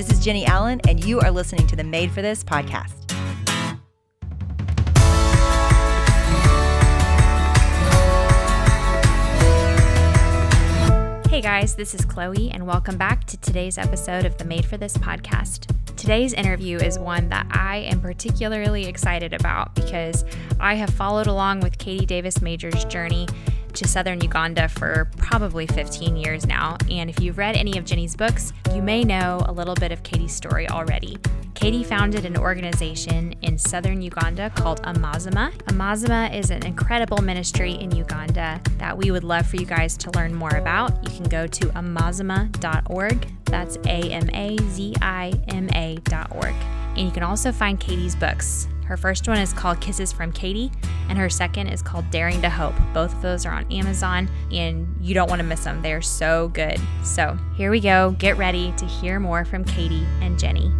This is Jennie Allen, and you are listening to the Made for This podcast. Hey guys, this is Chloe, and welcome back to today's episode of the Made for This podcast. Today's interview is one that I am particularly excited about because I have followed along with Katie Davis Majors' journey to southern Uganda for probably 15 years now. And if you've read any of Jennie's books, you may know a little bit of Katie's story already. Katie founded an organization in southern Uganda called Amazima. Amazima is an incredible ministry in Uganda that we would love for you guys to learn more about. You can go to amazima.org. That's A M A Z I M A.org. And you can also find Katie's books. Her first one is called Kisses from Katie, and her second is called Daring to Hope. Both of those are on Amazon, and you don't want to miss them. They're so good. So here we go. Get ready to hear more from Katie and Jennie.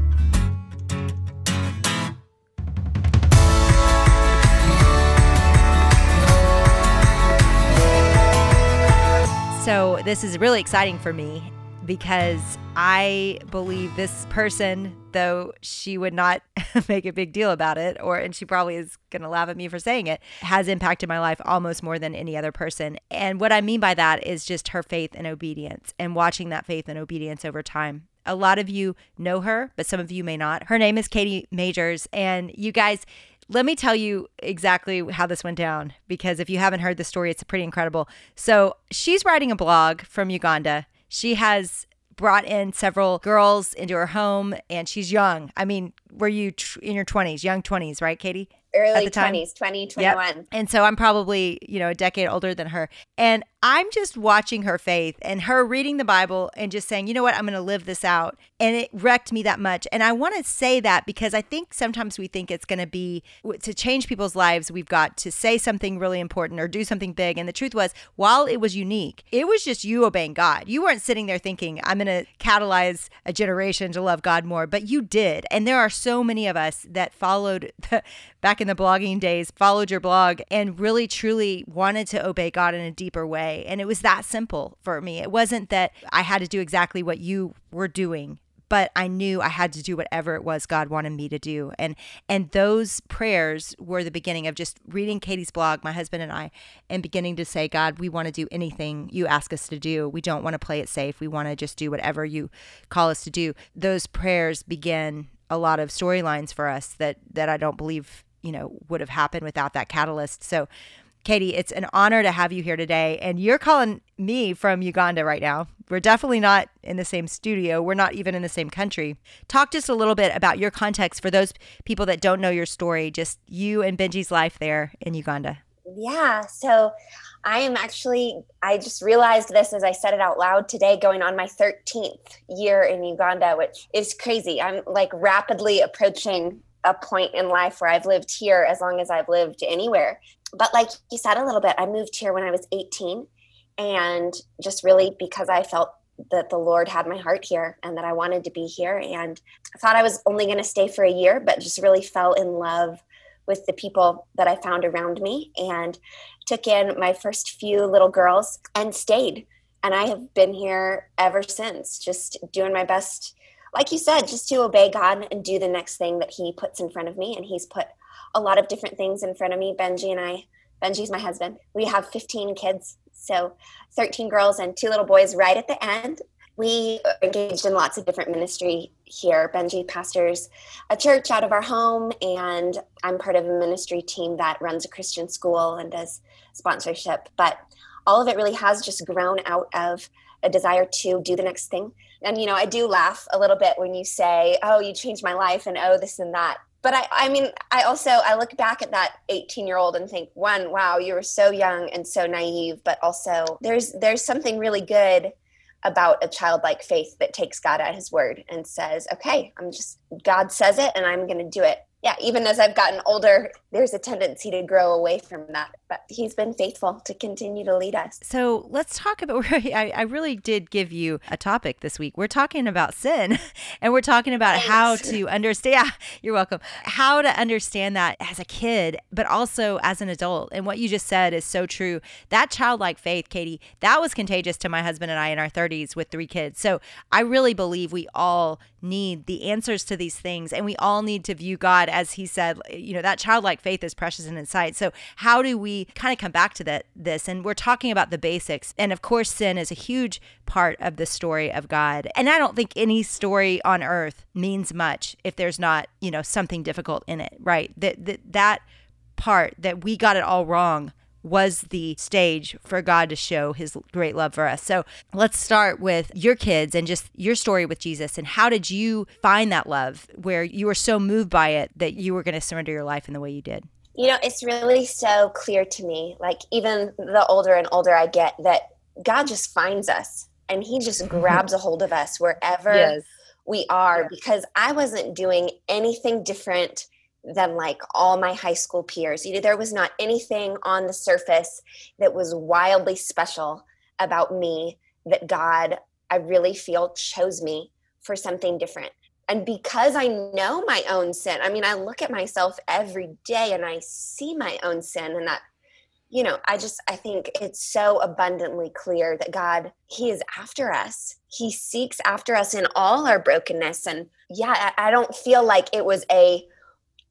So, this is really exciting for me because I believe this person, though she would not make a big deal about it, or and she probably is going to laugh at me for saying it, has impacted my life almost more than any other person. And what I mean by that is just her faith and obedience and watching that faith and obedience over time. A lot of you know her, but some of you may not. Her name is Katie Majors, and you guys, let me tell you exactly how this went down because if you haven't heard the story, it's pretty incredible. So, she's writing a blog from Uganda. She has brought in several girls into her home and she's young. I mean, were you tr- in your 20s, young 20s, right, Katie? Early 20s, 20, 21. Yep. And so I'm probably, you know, a decade older than her. And I'm just watching her faith and her reading the Bible and just saying, you know what, I'm going to live this out. And it wrecked me that much. And I want to say that because I think sometimes we think it's going to be to change people's lives, we've got to say something really important or do something big. And the truth was, while it was unique, it was just you obeying God. You weren't sitting there thinking, I'm going to catalyze a generation to love God more, but you did. And there are so many of us that followed the, back in the blogging days, followed your blog and really truly wanted to obey God in a deeper way. And it was that simple for me. It wasn't that I had to do exactly what you were doing but I knew I had to do whatever it was God wanted me to do. And and those prayers were the beginning of just reading Katie's blog, my husband and I, and beginning to say, God, we want to do anything you ask us to do. We don't want to play it safe. We want to just do whatever you call us to do. Those prayers begin a lot of storylines for us that that I don't believe, you know, would have happened without that catalyst. So Katie, it's an honor to have you here today. And you're calling me from Uganda right now. We're definitely not in the same studio. We're not even in the same country. Talk just a little bit about your context for those people that don't know your story, just you and Benji's life there in Uganda. Yeah. So I am actually, I just realized this as I said it out loud today, going on my 13th year in Uganda, which is crazy. I'm like rapidly approaching a point in life where I've lived here as long as I've lived anywhere but like you said a little bit, I moved here when I was 18 and just really because I felt that the Lord had my heart here and that I wanted to be here. And I thought I was only going to stay for a year, but just really fell in love with the people that I found around me and took in my first few little girls and stayed. And I have been here ever since, just doing my best, like you said, just to obey God and do the next thing that He puts in front of me. And He's put a lot of different things in front of me. Benji and I, Benji's my husband. We have 15 kids, so 13 girls and two little boys right at the end. We are engaged in lots of different ministry here. Benji pastors a church out of our home, and I'm part of a ministry team that runs a Christian school and does sponsorship. But all of it really has just grown out of a desire to do the next thing. And, you know, I do laugh a little bit when you say, oh, you changed my life, and oh, this and that but I, I mean, I also I look back at that 18 year old and think, one, wow, you were so young and so naive, but also there's there's something really good about a childlike faith that takes God at His word and says, okay, I'm just God says it and I'm going to do it. Yeah, even as I've gotten older, there's a tendency to grow away from that but he's been faithful to continue to lead us. So let's talk about. I, I really did give you a topic this week. We're talking about sin, and we're talking about Thanks. how to understand. Yeah, you're welcome. How to understand that as a kid, but also as an adult. And what you just said is so true. That childlike faith, Katie, that was contagious to my husband and I in our 30s with three kids. So I really believe we all need the answers to these things, and we all need to view God as He said. You know, that childlike faith is precious in His sight. So how do we kind of come back to that this and we're talking about the basics and of course sin is a huge part of the story of god and i don't think any story on earth means much if there's not you know something difficult in it right that that, that part that we got it all wrong was the stage for God to show his great love for us. So let's start with your kids and just your story with Jesus. And how did you find that love where you were so moved by it that you were going to surrender your life in the way you did? You know, it's really so clear to me, like even the older and older I get, that God just finds us and he just mm-hmm. grabs a hold of us wherever yes. we are because I wasn't doing anything different than like all my high school peers. You know, there was not anything on the surface that was wildly special about me that God, I really feel, chose me for something different and because I know my own sin, I mean, I look at myself every day and I see my own sin, and that, you know, I just, I think it's so abundantly clear that God, He is after us. He seeks after us in all our brokenness. And yeah, I, don't feel like it was a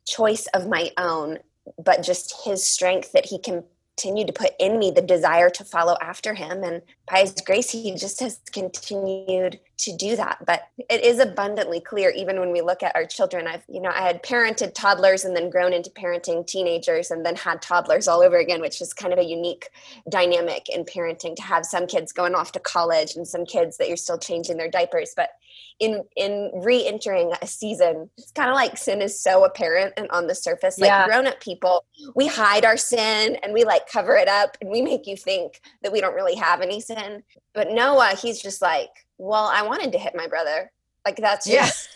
choice of my own, but just His strength that He can continued to put in me the desire to follow after him. And by his grace, he just has continued to do that. But it is abundantly clear, even when we look at our children. I've, you know, I had parented toddlers and then grown into parenting teenagers and then had toddlers all over again, which is kind of a unique dynamic in parenting to have some kids going off to college and some kids that you're still changing their diapers. But in in re-entering a season it's kind of like sin is so apparent and on the surface like yeah. grown-up people we hide our sin and we like cover it up and we make you think that we don't really have any sin but noah he's just like well i wanted to hit my brother like that's just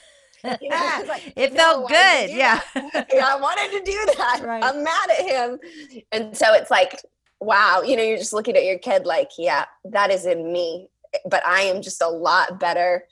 yeah. like, it felt good. Yeah. yeah. I wanted to do that. Right. I'm mad at him. And so it's like, wow, you know, you're just looking at your kid like, yeah, that is in me but I am just a lot better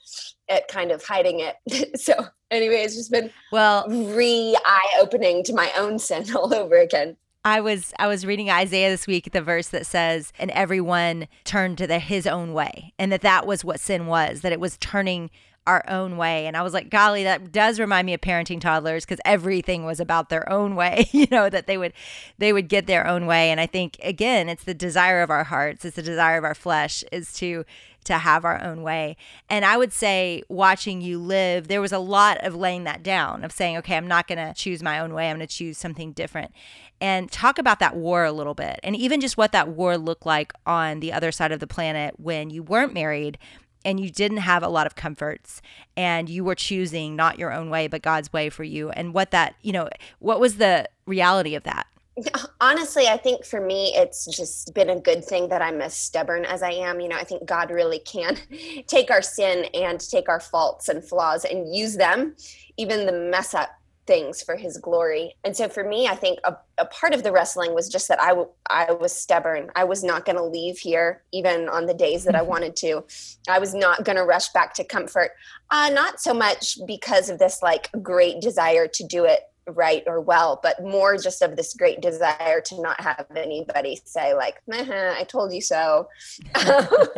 at kind of hiding it. so anyway, it's just been well re eye opening to my own sin all over again. I was I was reading Isaiah this week, the verse that says, "And everyone turned to the, his own way," and that that was what sin was. That it was turning our own way. And I was like, golly, that does remind me of parenting toddlers because everything was about their own way, you know, that they would they would get their own way. And I think again, it's the desire of our hearts, it's the desire of our flesh is to to have our own way. And I would say watching you live, there was a lot of laying that down of saying, okay, I'm not going to choose my own way. I'm going to choose something different. And talk about that war a little bit. And even just what that war looked like on the other side of the planet when you weren't married and you didn't have a lot of comforts and you were choosing not your own way but God's way for you and what that you know what was the reality of that honestly i think for me it's just been a good thing that i'm as stubborn as i am you know i think god really can take our sin and take our faults and flaws and use them even the mess up things for his glory. And so for me, I think a, a part of the wrestling was just that I, w- I was stubborn. I was not going to leave here, even on the days that I wanted to. I was not going to rush back to comfort. Uh, not so much because of this like great desire to do it right or well, but more just of this great desire to not have anybody say like, I told you so. but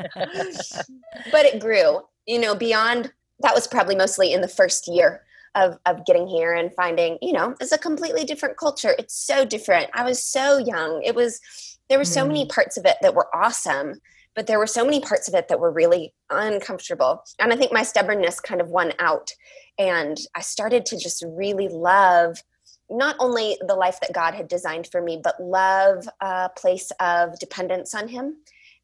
it grew, you know, beyond that was probably mostly in the first year of of getting here and finding you know it's a completely different culture it's so different i was so young it was there were so mm. many parts of it that were awesome but there were so many parts of it that were really uncomfortable and i think my stubbornness kind of won out and i started to just really love not only the life that god had designed for me but love a place of dependence on him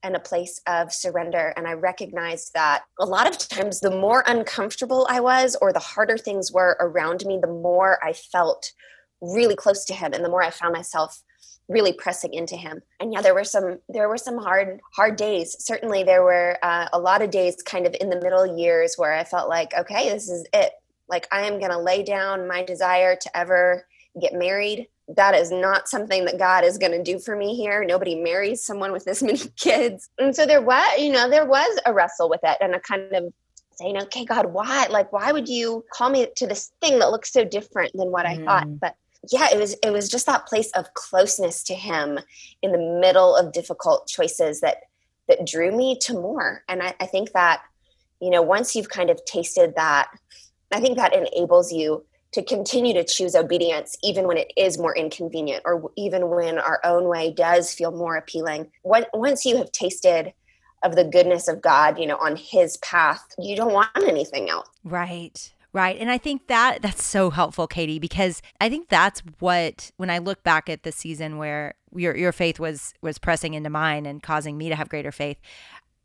and a place of surrender. And I recognized that a lot of times, the more uncomfortable I was, or the harder things were around me, the more I felt really close to Him, and the more I found myself really pressing into him and yeah there were some there were some hard hard days certainly there were uh, a lot of days kind of in the middle years where i felt like okay this is it like i am going to lay down my desire to ever get married that is not something that God is going to do for me here. Nobody marries someone with this many kids. And so there was, you know, there was a wrestle with it and a kind of saying, okay, God, why? Like, why would you call me to this thing that looks so different than what mm. I thought? But yeah, it was it was just that place of closeness to him in the middle of difficult choices that that drew me to more. And I, I think that, you know, once you've kind of tasted that, I think that enables you to continue to choose obedience even when it is more inconvenient or even when our own way does feel more appealing. when, Once you have tasted of the goodness of God, you know, on his path, you don't want anything else. Right. Right. And I think that that's so helpful, Katie, because I think that's what when I look back at the season where your your faith was was pressing into mine and causing me to have greater faith,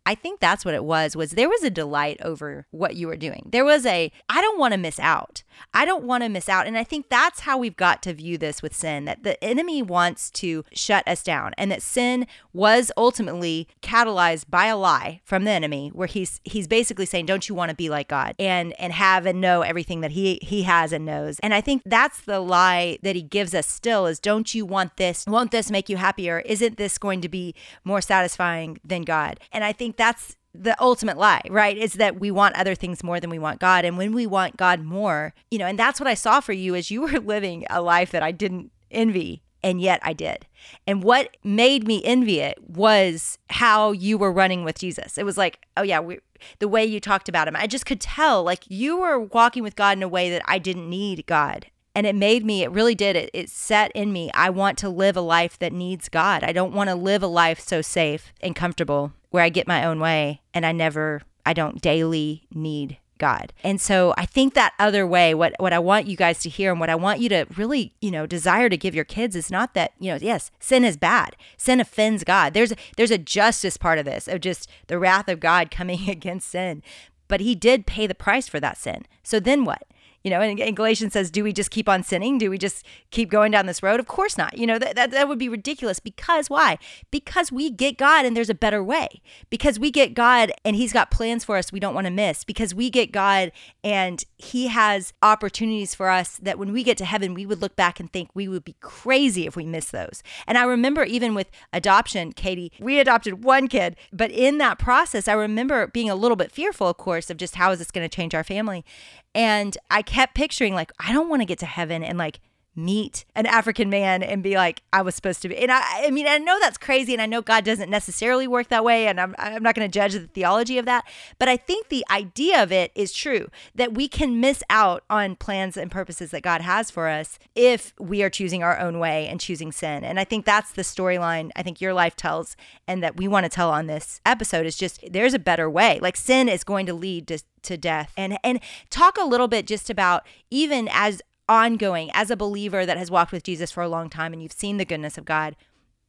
I think that's what it was was there was a delight over what you were doing. There was a I don't want to miss out. I don't want to miss out. And I think that's how we've got to view this with sin that the enemy wants to shut us down and that sin was ultimately catalyzed by a lie from the enemy where he's he's basically saying don't you want to be like God and and have and know everything that he he has and knows. And I think that's the lie that he gives us still is don't you want this? Won't this make you happier? Isn't this going to be more satisfying than God? And I think that's the ultimate lie, right? Is that we want other things more than we want God. And when we want God more, you know, and that's what I saw for you is you were living a life that I didn't envy. And yet I did. And what made me envy it was how you were running with Jesus. It was like, oh, yeah, we, the way you talked about him. I just could tell like you were walking with God in a way that I didn't need God and it made me it really did it it set in me i want to live a life that needs god i don't want to live a life so safe and comfortable where i get my own way and i never i don't daily need God. And so I think that other way, what what I want you guys to hear and what I want you to really, you know, desire to give your kids is not that, you know, yes, sin is bad. Sin offends God. There's there's a justice part of this, of just the wrath of God coming against sin. But he did pay the price for that sin. So then what? You know, and, and, Galatians says, do we just keep on sinning? Do we just keep going down this road? Of course not. You know, that, that, that would be ridiculous. Because why? Because we get God and there's a better way. Because we get God and He's got plans for us we don't want to miss. Because we get God and He has opportunities for us that when we get to heaven, we would look back and think we would be crazy if we missed those. And I remember even with adoption, Katie, we adopted one kid, but in that process, I remember being a little bit fearful, of course, of just how is this going to change our family. And I kept picturing, like, I don't want to get to heaven and like meet an African man and be like, I was supposed to be. And I, I mean, I know that's crazy, and I know God doesn't necessarily work that way, and I'm, I'm not going to judge the theology of that. But I think the idea of it is true that we can miss out on plans and purposes that God has for us if we are choosing our own way and choosing sin. And I think that's the storyline I think your life tells, and that we want to tell on this episode is just there's a better way. Like sin is going to lead to to death and and talk a little bit just about even as ongoing as a believer that has walked with Jesus for a long time and you've seen the goodness of God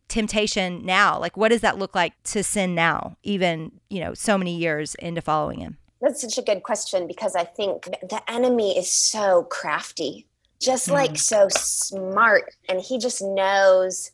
temptation now like what does that look like to sin now even you know so many years into following him? That's such a good question because i think the enemy is so crafty just like mm. so smart and he just knows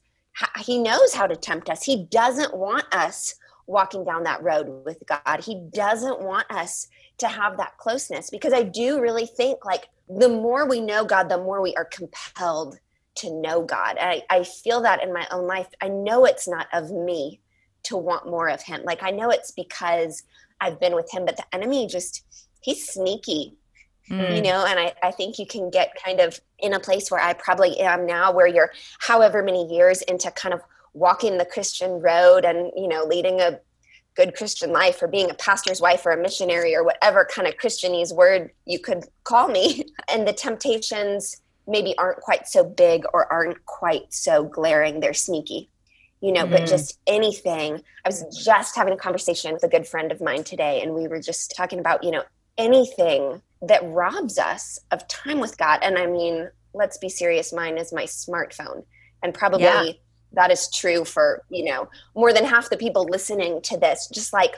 he knows how to tempt us. He doesn't want us walking down that road with god. He doesn't want us to have that closeness because i do really think like the more we know God, the more we are compelled to know God. I, I feel that in my own life. I know it's not of me to want more of Him. Like I know it's because I've been with Him, but the enemy just, he's sneaky, mm. you know, and I, I think you can get kind of in a place where I probably am now, where you're however many years into kind of walking the Christian road and, you know, leading a good Christian life or being a pastor's wife or a missionary or whatever kind of Christianese word you could call me. And the temptations maybe aren't quite so big or aren't quite so glaring. They're sneaky, you know, mm-hmm. but just anything. I was just having a conversation with a good friend of mine today, and we were just talking about, you know, anything that robs us of time with God. And I mean, let's be serious, mine is my smartphone. And probably yeah that is true for you know more than half the people listening to this. Just like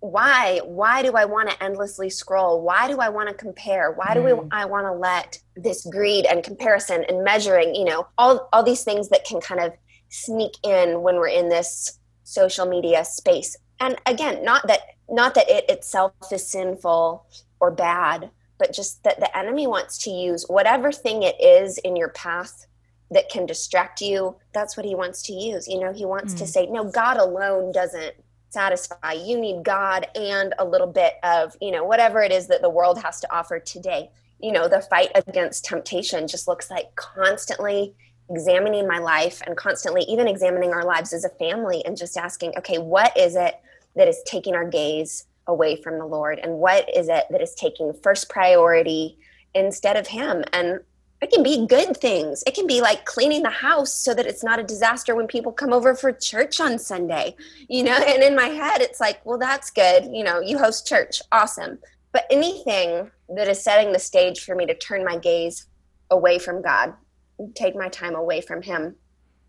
why why do i want to endlessly scroll? Why do i want to compare? Why do mm. we, i want to let this greed and comparison and measuring you know all all these things that can kind of sneak in when we're in this social media space? And again not that not that it itself is sinful or bad but just that the enemy wants to use whatever thing it is in your path that can distract you, that's what he wants to use. You know, he wants mm. to say, no, God alone doesn't satisfy. You need God and a little bit of, you know, whatever it is that the world has to offer today. You know, the fight against temptation just looks like constantly examining my life and constantly even examining our lives as a family and just asking, okay, what is it that is taking our gaze away from the Lord? And what is it that is taking first priority instead of Him? And it can be good things. It can be like cleaning the house so that it's not a disaster when people come over for church on Sunday. You know, and in my head, it's like, well, that's good. You know, you host church. Awesome. But anything that is setting the stage for me to turn my gaze away from God, take my time away from Him,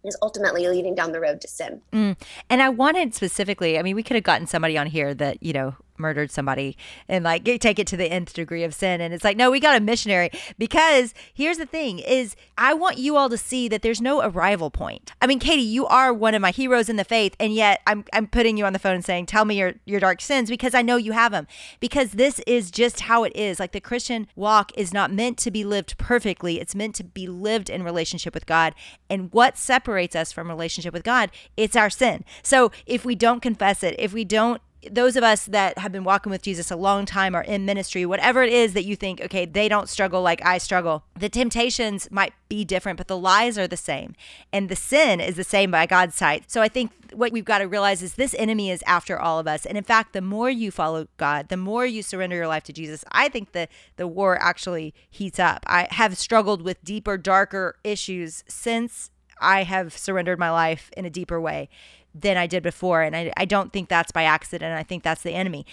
is ultimately leading down the road to sin. Mm. And I wanted specifically, I mean, we could have gotten somebody on here that, you know, murdered somebody and like take it to the nth degree of sin. And it's like no we got a missionary. Because here's the thing is i want you all to see that there's no arrival point. I mean katie you are one of my heroes in the faith. And yet i'm, I'm putting you on the phone and saying tell me your, your dark sins because i know you have them because this is just how it is. Like the christian walk is not meant to be lived perfectly. It's meant to be lived in relationship with god. And what separates us from relationship with god it's our sin. So if we don't confess it if we don't those of us that have been walking with Jesus a long time are in ministry, whatever it is that you think, okay, they don't struggle like I struggle. The temptations might be different, but the lies are the same. And the sin is the same by God's sight. So I think what we've got to realize is this enemy is after all of us. And in fact, the more you follow God, the more you surrender your life to Jesus, I think the, the war actually heats up. I have struggled with deeper, darker issues since I have surrendered my life in a deeper way than I did before. And I, I don't think that's by accident. I think that's the enemy.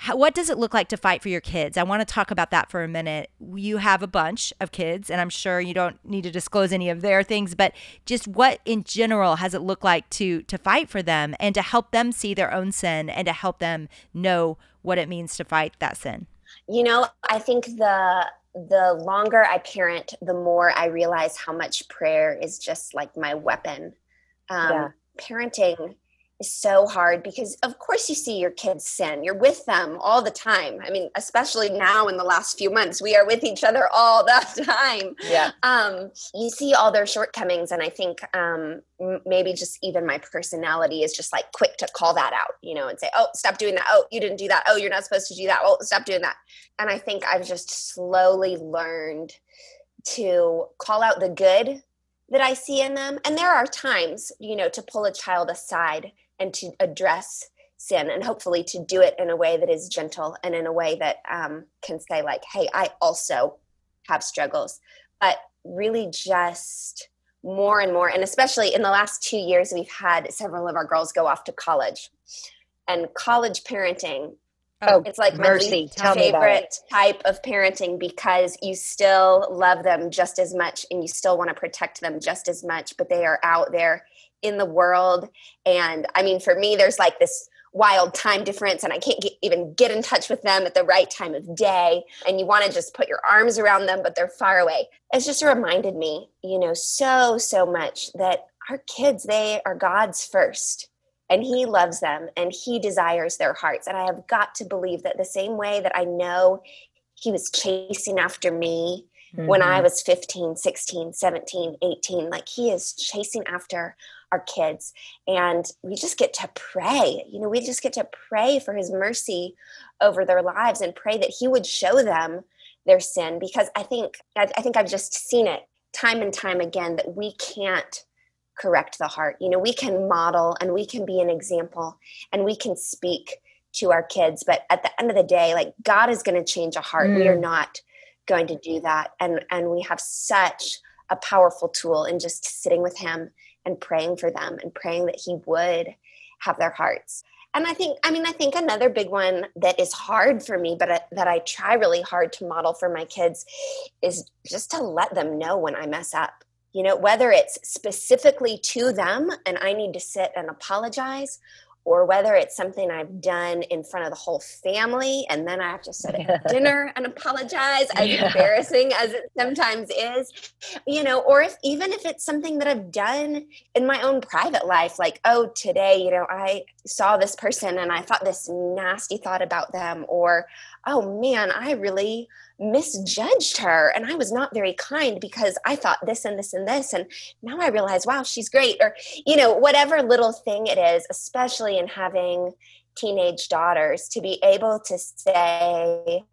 How, what does it look like to fight for your kids? I want to talk about that for a minute. You have a bunch of kids, and I'm sure you don't need to disclose any of their things, but just what in general has it looked like to to fight for them and to help them see their own sin and to help them know what it means to fight that sin? You know, I think the the longer I parent, the more I realize how much prayer is just like my weapon. Um, yeah parenting is so hard because of course you see your kids sin. You're with them all the time. I mean especially now in the last few months we are with each other all the time. Yeah. Um, you see all their shortcomings and i think um, maybe just even my personality is just like quick to call that out you know and say oh stop doing that. Oh you didn't do that. Oh you're not supposed to do that. Oh stop doing that. And i think i've just slowly learned to call out the good that I see in them. And there are times, you know, to pull a child aside and to address sin and hopefully to do it in a way that is gentle and in a way that um, can say, like, hey, I also have struggles. But really just more and more, and especially in the last two years, we've had several of our girls go off to college. And college parenting Oh, it's like mercy. my favorite type of parenting because you still love them just as much and you still want to protect them just as much, but they are out there in the world. And I mean, for me, there's like this wild time difference and I can't get, even get in touch with them at the right time of day. And you want to just put your arms around them, but they're far away. It's just reminded me, you know, so, so much that our kids, they are God's first and he loves them and he desires their hearts and i have got to believe that the same way that i know he was chasing after me mm-hmm. when i mm-hmm. was 15 16 17 18 like he is chasing after our kids and we just get to pray you know we just get to pray for his mercy over their lives and pray that he would show them their sin because i think i think i've just seen it time and time again that we can't correct the heart. You know, we can model and we can be an example and we can speak to our kids, but at the end of the day, like God is going to change a heart. Mm. We are mm. not going to do that. And and we have such a powerful tool in just sitting with him and praying for them and praying that he would have their hearts. And I think, I mean, I think another big one that is hard for me, but uh, that I try really hard to model for my kids is just to let them know when I mess up you know whether it's specifically to them and i need to sit and apologize or whether it's something i've done in front of the whole family and then i have to sit at dinner and apologize as yeah. embarrassing as it sometimes is you know or if even if it's something that i've done in my own private life like oh today you know i saw this person and i thought this nasty thought about them or oh man i really misjudged her and I was not very kind because I thought this and this and this. And now I realize, wow, she's great. Or, you know, whatever little thing it is, especially in having teenage daughters, to be able to say,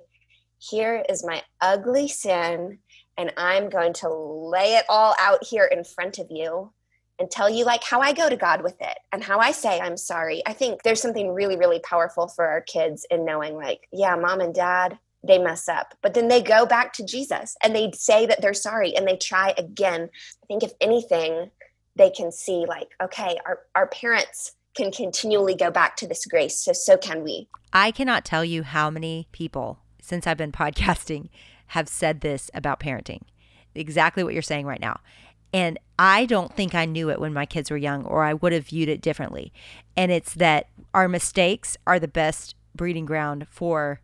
here is my ugly sin, and I'm going to lay it all out here in front of you and tell you like how I go to God with it and how I say I'm sorry. I think there's something really, really powerful for our kids in knowing, like, yeah, mom and dad, they mess up, but then they go back to Jesus and they say that they're sorry and they try again. I think if anything, they can see like, okay, our, our parents can continually go back to this grace. So, so can we. I cannot tell you how many people since I've been podcasting have said this about parenting. Exactly what you're saying right now. And I don't think I knew it when my kids were young, or I would have viewed it differently. And it's that our mistakes are the best breeding ground for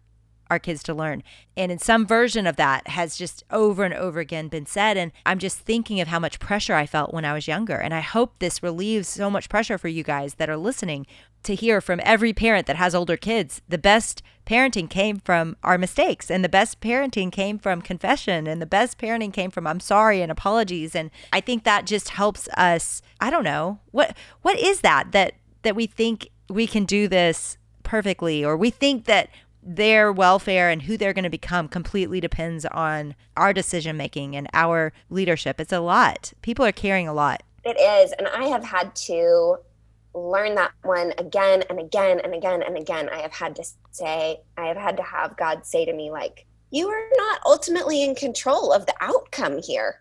our kids to learn. And in some version of that has just over and over again been said. And I'm just thinking of how much pressure I felt when I was younger. And I hope this relieves so much pressure for you guys that are listening to hear from every parent that has older kids. The best parenting came from our mistakes, and the best parenting came from confession, and the best parenting came from I'm sorry and apologies. And I think that just helps us. I don't know what what is that that that we think we can do this perfectly, or we think that their welfare and who they're going to become completely depends on our decision making and our leadership. It's a lot. People are carrying a lot. It is. And I have had to learn that one again and again and again and again. I have had to say, I have had to have God say to me, like, you are not ultimately in control of the outcome here.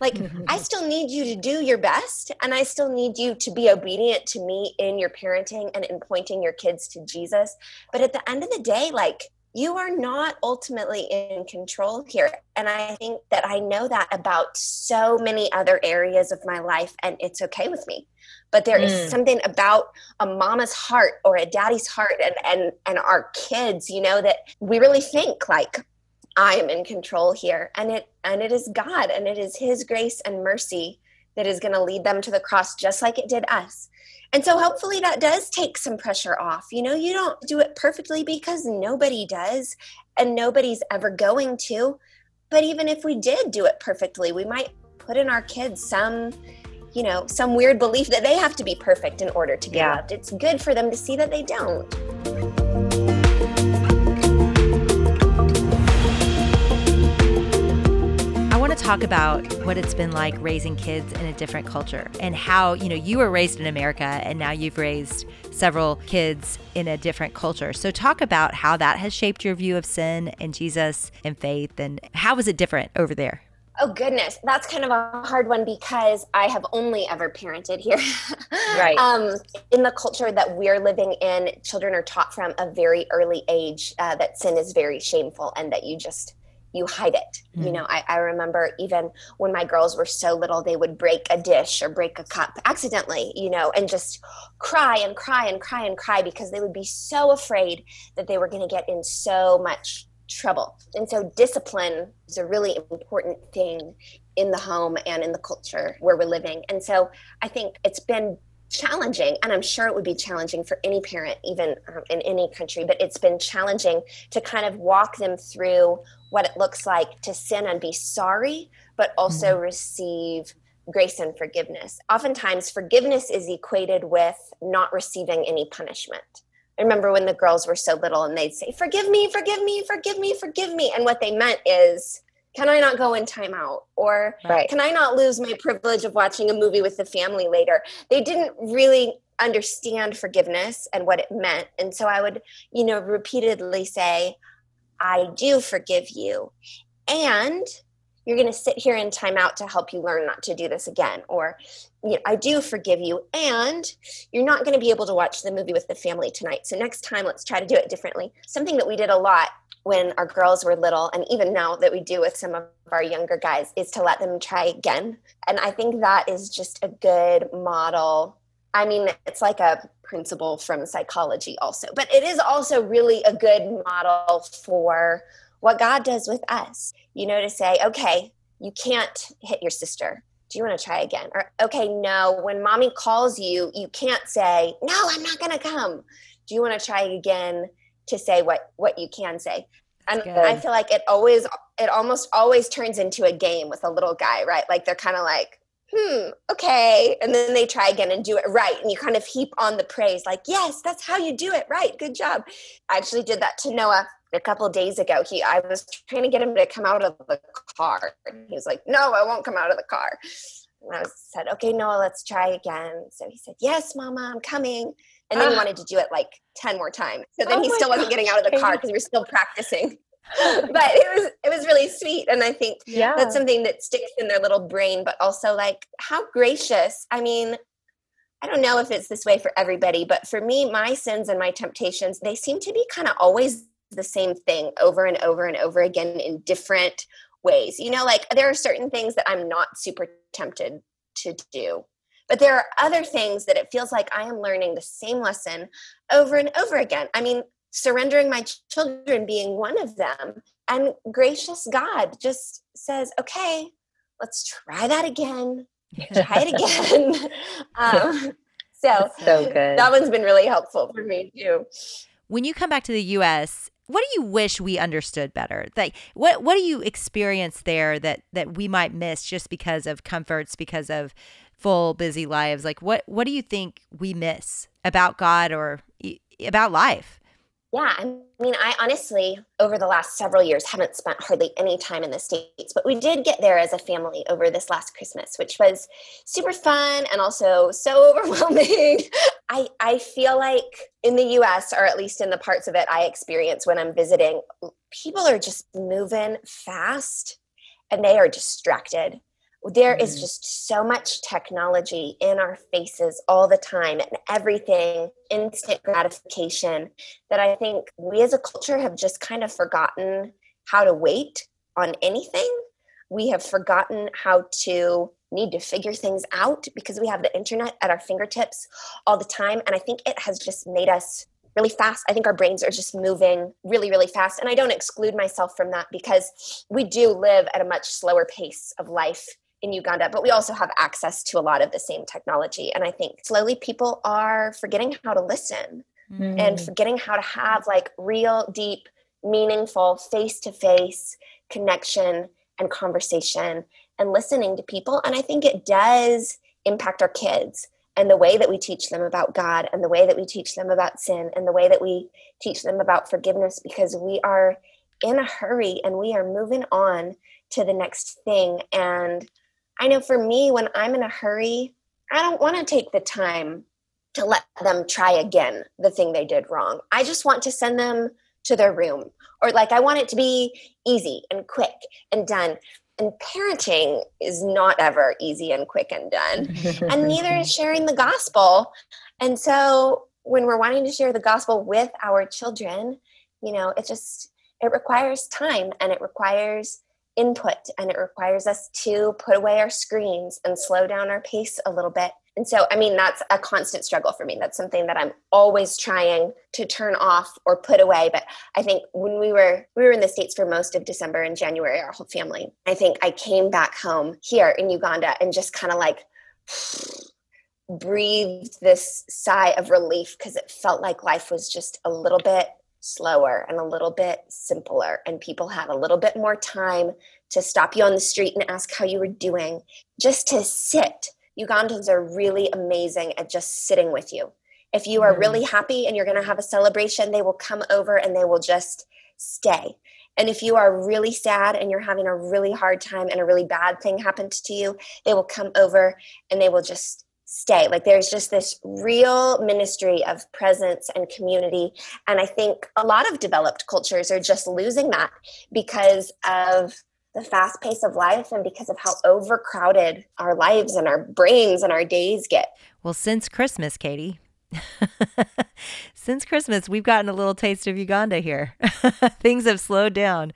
Like, I still need you to do your best, and I still need you to be obedient to me in your parenting and in pointing your kids to Jesus. But at the end of the day, like, you are not ultimately in control here. And I think that I know that about so many other areas of my life, and it's okay with me. But there mm. is something about a mama's heart or a daddy's heart and, and, and our kids, you know, that we really think like, I am in control here. And it and it is God and it is his grace and mercy that is going to lead them to the cross just like it did us. And so hopefully that does take some pressure off. You know, you don't do it perfectly because nobody does and nobody's ever going to. But even if we did do it perfectly, we might put in our kids some you know, some weird belief that they have to be perfect in order to be yeah. loved. It's good for them to see that they don't. Talk about what it's been like raising kids in a different culture and how, you know, you were raised in America and now you've raised several kids in a different culture. So talk about how that has shaped your view of sin and Jesus and faith and how was it different over there? Oh goodness, that's kind of a hard one because I have only ever parented here. right. Um, in the culture that we're living in, children are taught from a very early age uh, that sin is very shameful and that you just you hide it. Mm. You know, I, I remember even when my girls were so little, they would break a dish or break a cup accidentally, you know, and just cry and cry and cry and cry because they would be so afraid that they were going to get in so much trouble. And so discipline is a really important thing in the home and in the culture where we're living. And so I think it's been challenging and i'm sure it would be challenging for any parent even um, in any country but it's been challenging to kind of walk them through what it looks like to sin and be sorry but also mm-hmm. receive grace and forgiveness oftentimes forgiveness is equated with not receiving any punishment I remember when the girls were so little and they'd say forgive me forgive me forgive me forgive me and what they meant is can I not go in timeout? Or right. can I not lose my privilege of watching a movie with the family later? They didn't really understand forgiveness and what it meant. And so I would, you know, repeatedly say, I do forgive you. And you're going to sit here in timeout to help you learn not to do this again. Or, you know, I do forgive you. And you're not going to be able to watch the movie with the family tonight. So next time, let's try to do it differently. Something that we did a lot when our girls were little and even now that we do with some of our younger guys is to let them try again and i think that is just a good model i mean it's like a principle from psychology also but it is also really a good model for what god does with us you know to say okay you can't hit your sister do you want to try again or okay no when mommy calls you you can't say no i'm not going to come do you want to try again to say what what you can say and I feel like it always, it almost always turns into a game with a little guy, right? Like they're kind of like, hmm, okay. And then they try again and do it right. And you kind of heap on the praise, like, yes, that's how you do it right. Good job. I actually did that to Noah a couple days ago. He I was trying to get him to come out of the car. He was like, No, I won't come out of the car. And I said, Okay, Noah, let's try again. So he said, Yes, mama, I'm coming. And then uh, he wanted to do it like 10 more times. So then oh he still wasn't getting out of the car because we were still practicing. but it was it was really sweet and i think yeah. that's something that sticks in their little brain but also like how gracious i mean i don't know if it's this way for everybody but for me my sins and my temptations they seem to be kind of always the same thing over and over and over again in different ways you know like there are certain things that i'm not super tempted to do but there are other things that it feels like i am learning the same lesson over and over again i mean surrendering my children being one of them. And gracious God just says, okay, let's try that again. Try it again. um, so, so good. that one's been really helpful for me too. When you come back to the US, what do you wish we understood better? Like what what do you experience there that that we might miss just because of comforts, because of full busy lives? Like what what do you think we miss about God or about life? Yeah, I mean, I honestly, over the last several years, haven't spent hardly any time in the States, but we did get there as a family over this last Christmas, which was super fun and also so overwhelming. I, I feel like in the US, or at least in the parts of it I experience when I'm visiting, people are just moving fast and they are distracted. There is mm-hmm. just so much technology in our faces all the time and everything instant gratification that I think we as a culture have just kind of forgotten how to wait on anything. We have forgotten how to need to figure things out because we have the internet at our fingertips all the time. And I think it has just made us really fast. I think our brains are just moving really, really fast. And I don't exclude myself from that because we do live at a much slower pace of life in Uganda, but we also have access to a lot of the same technology. And I think slowly people are forgetting how to listen mm. and forgetting how to have like real, deep, meaningful, face to face connection and conversation and listening to people. And I think it does impact our kids and the way that we teach them about God and the way that we teach them about sin and the way that we teach them about forgiveness because we are in a hurry and we are moving on to the next thing. And I know for me, when I'm in a hurry, I don't want to take the time to let them try again the thing they did wrong. I just want to send them to their room. Or like I want it to be easy and quick and done. And parenting is not ever easy and quick and done. and neither is sharing the gospel. And so when we're wanting to share the gospel with our children, you know, it just it requires time and it requires input and it requires us to put away our screens and slow down our pace a little bit. And so, I mean, that's a constant struggle for me. That's something that I'm always trying to turn off or put away. But I think when we were we were in the states for most of December and January, our whole family. I think I came back home here in Uganda and just kind of like breathed this sigh of relief because it felt like life was just a little bit slower and a little bit simpler and people had a little bit more time to stop you on the street and ask how you were doing just to sit. Ugandans are really amazing at just sitting with you. If you are really mm-hmm. happy and you're going to have a celebration they will come over and they will just stay. And if you are really sad and you're having a really hard time and a really bad thing happened to you they will come over and they will just stay. Like there's just this real ministry of presence and community. And I think a lot of developed cultures are just losing that because of the fast pace of life and because of how overcrowded our lives and our brains and our days get. Well, since Christmas, Katie. since Christmas, we've gotten a little taste of Uganda here. Things have slowed down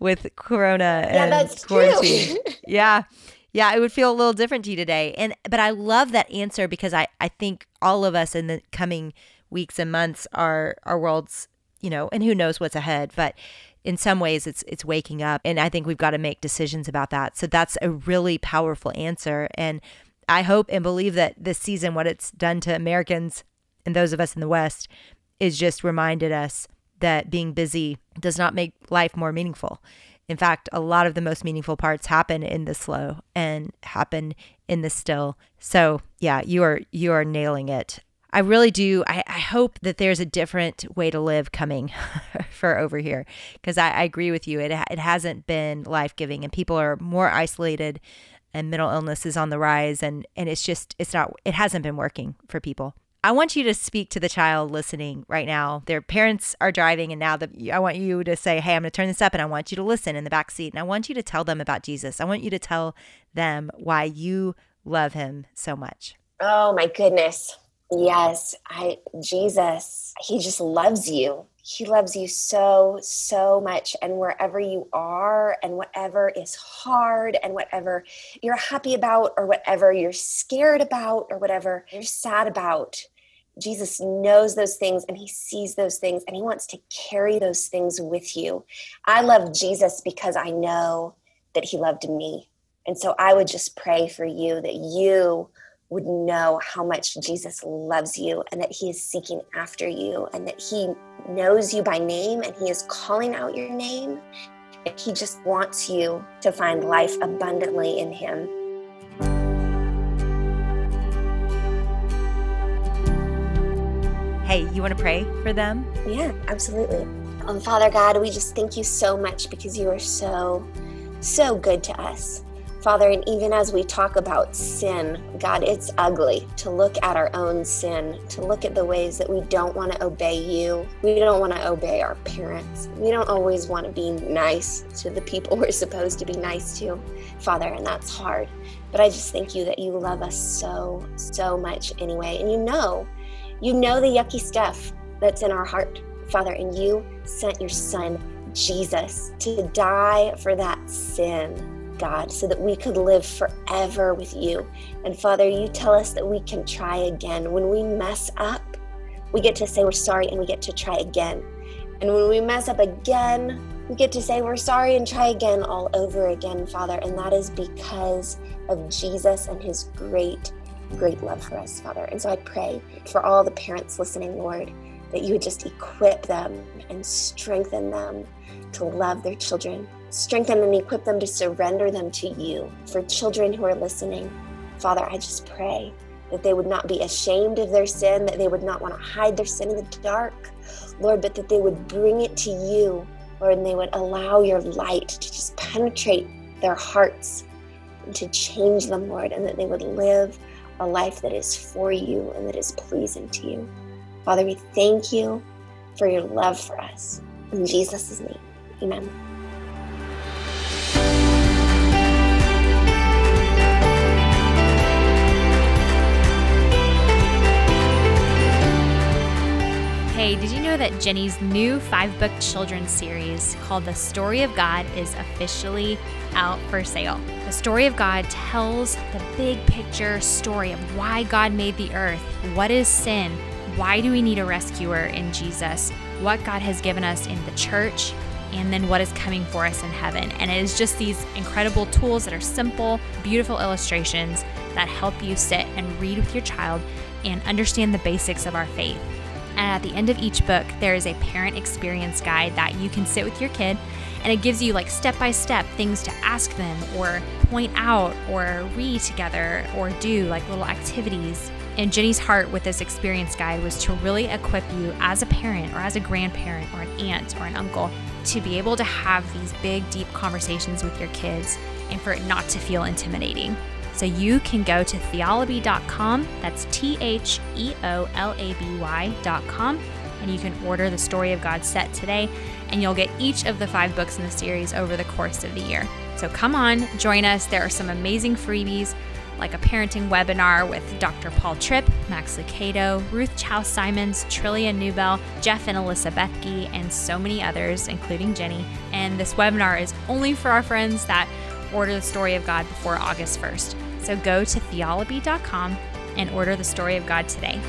with Corona yeah, and quarantine. yeah. Yeah, it would feel a little different to you today. And but I love that answer because I I think all of us in the coming weeks and months are our worlds, you know, and who knows what's ahead, but in some ways it's it's waking up and I think we've got to make decisions about that. So that's a really powerful answer and I hope and believe that this season what it's done to Americans and those of us in the West is just reminded us that being busy does not make life more meaningful. In fact, a lot of the most meaningful parts happen in the slow and happen in the still. So, yeah, you are you are nailing it. I really do. I, I hope that there's a different way to live coming for over here because I, I, agree with you. It, it hasn't been life giving and people are more isolated and mental illness is on the rise and, and it's just, it's not, it hasn't been working for people. I want you to speak to the child listening right now. Their parents are driving, and now the, I want you to say, Hey, I'm going to turn this up, and I want you to listen in the back seat. And I want you to tell them about Jesus. I want you to tell them why you love him so much. Oh, my goodness. Yes, I Jesus, he just loves you. He loves you so so much and wherever you are and whatever is hard and whatever you're happy about or whatever you're scared about or whatever you're sad about. Jesus knows those things and he sees those things and he wants to carry those things with you. I love Jesus because I know that he loved me. And so I would just pray for you that you would know how much Jesus loves you and that he is seeking after you and that he knows you by name and he is calling out your name. He just wants you to find life abundantly in him. Hey, you want to pray for them? Yeah, absolutely. Um, Father God, we just thank you so much because you are so, so good to us. Father, and even as we talk about sin, God, it's ugly to look at our own sin, to look at the ways that we don't want to obey you. We don't want to obey our parents. We don't always want to be nice to the people we're supposed to be nice to, Father, and that's hard. But I just thank you that you love us so, so much anyway. And you know, you know the yucky stuff that's in our heart, Father, and you sent your son, Jesus, to die for that sin God, so that we could live forever with you. And Father, you tell us that we can try again. When we mess up, we get to say we're sorry and we get to try again. And when we mess up again, we get to say we're sorry and try again all over again, Father. And that is because of Jesus and his great, great love for us, Father. And so I pray for all the parents listening, Lord, that you would just equip them and strengthen them to love their children Strengthen and equip them to surrender them to you. For children who are listening, Father, I just pray that they would not be ashamed of their sin, that they would not want to hide their sin in the dark, Lord, but that they would bring it to you, Lord, and they would allow your light to just penetrate their hearts and to change them, Lord, and that they would live a life that is for you and that is pleasing to you. Father, we thank you for your love for us. In Jesus' name, amen. Hey, did you know that Jennie's new five book children's series called The Story of God is officially out for sale? The Story of God tells the big picture story of why God made the earth, what is sin, why do we need a rescuer in Jesus, what God has given us in the church, and then what is coming for us in heaven. And it is just these incredible tools that are simple, beautiful illustrations that help you sit and read with your child and understand the basics of our faith. And at the end of each book, there is a parent experience guide that you can sit with your kid and it gives you like step by step things to ask them or point out or read together or do like little activities. And Jennie's heart with this experience guide was to really equip you as a parent or as a grandparent or an aunt or an uncle to be able to have these big, deep conversations with your kids and for it not to feel intimidating. So you can go to theolaby.com, that's T H E O L A B Y.com, and you can order the Story of God set today, and you'll get each of the five books in the series over the course of the year. So come on, join us. There are some amazing freebies like a parenting webinar with Dr. Paul Tripp, Max Lucado, Ruth Chou Simons, Trillia Newbell, Jeff and Alyssa Bethke, and so many others, including Jennie. And this webinar is only for our friends that order the story of God before August 1st. So go to theolaby.com and order the story of God today.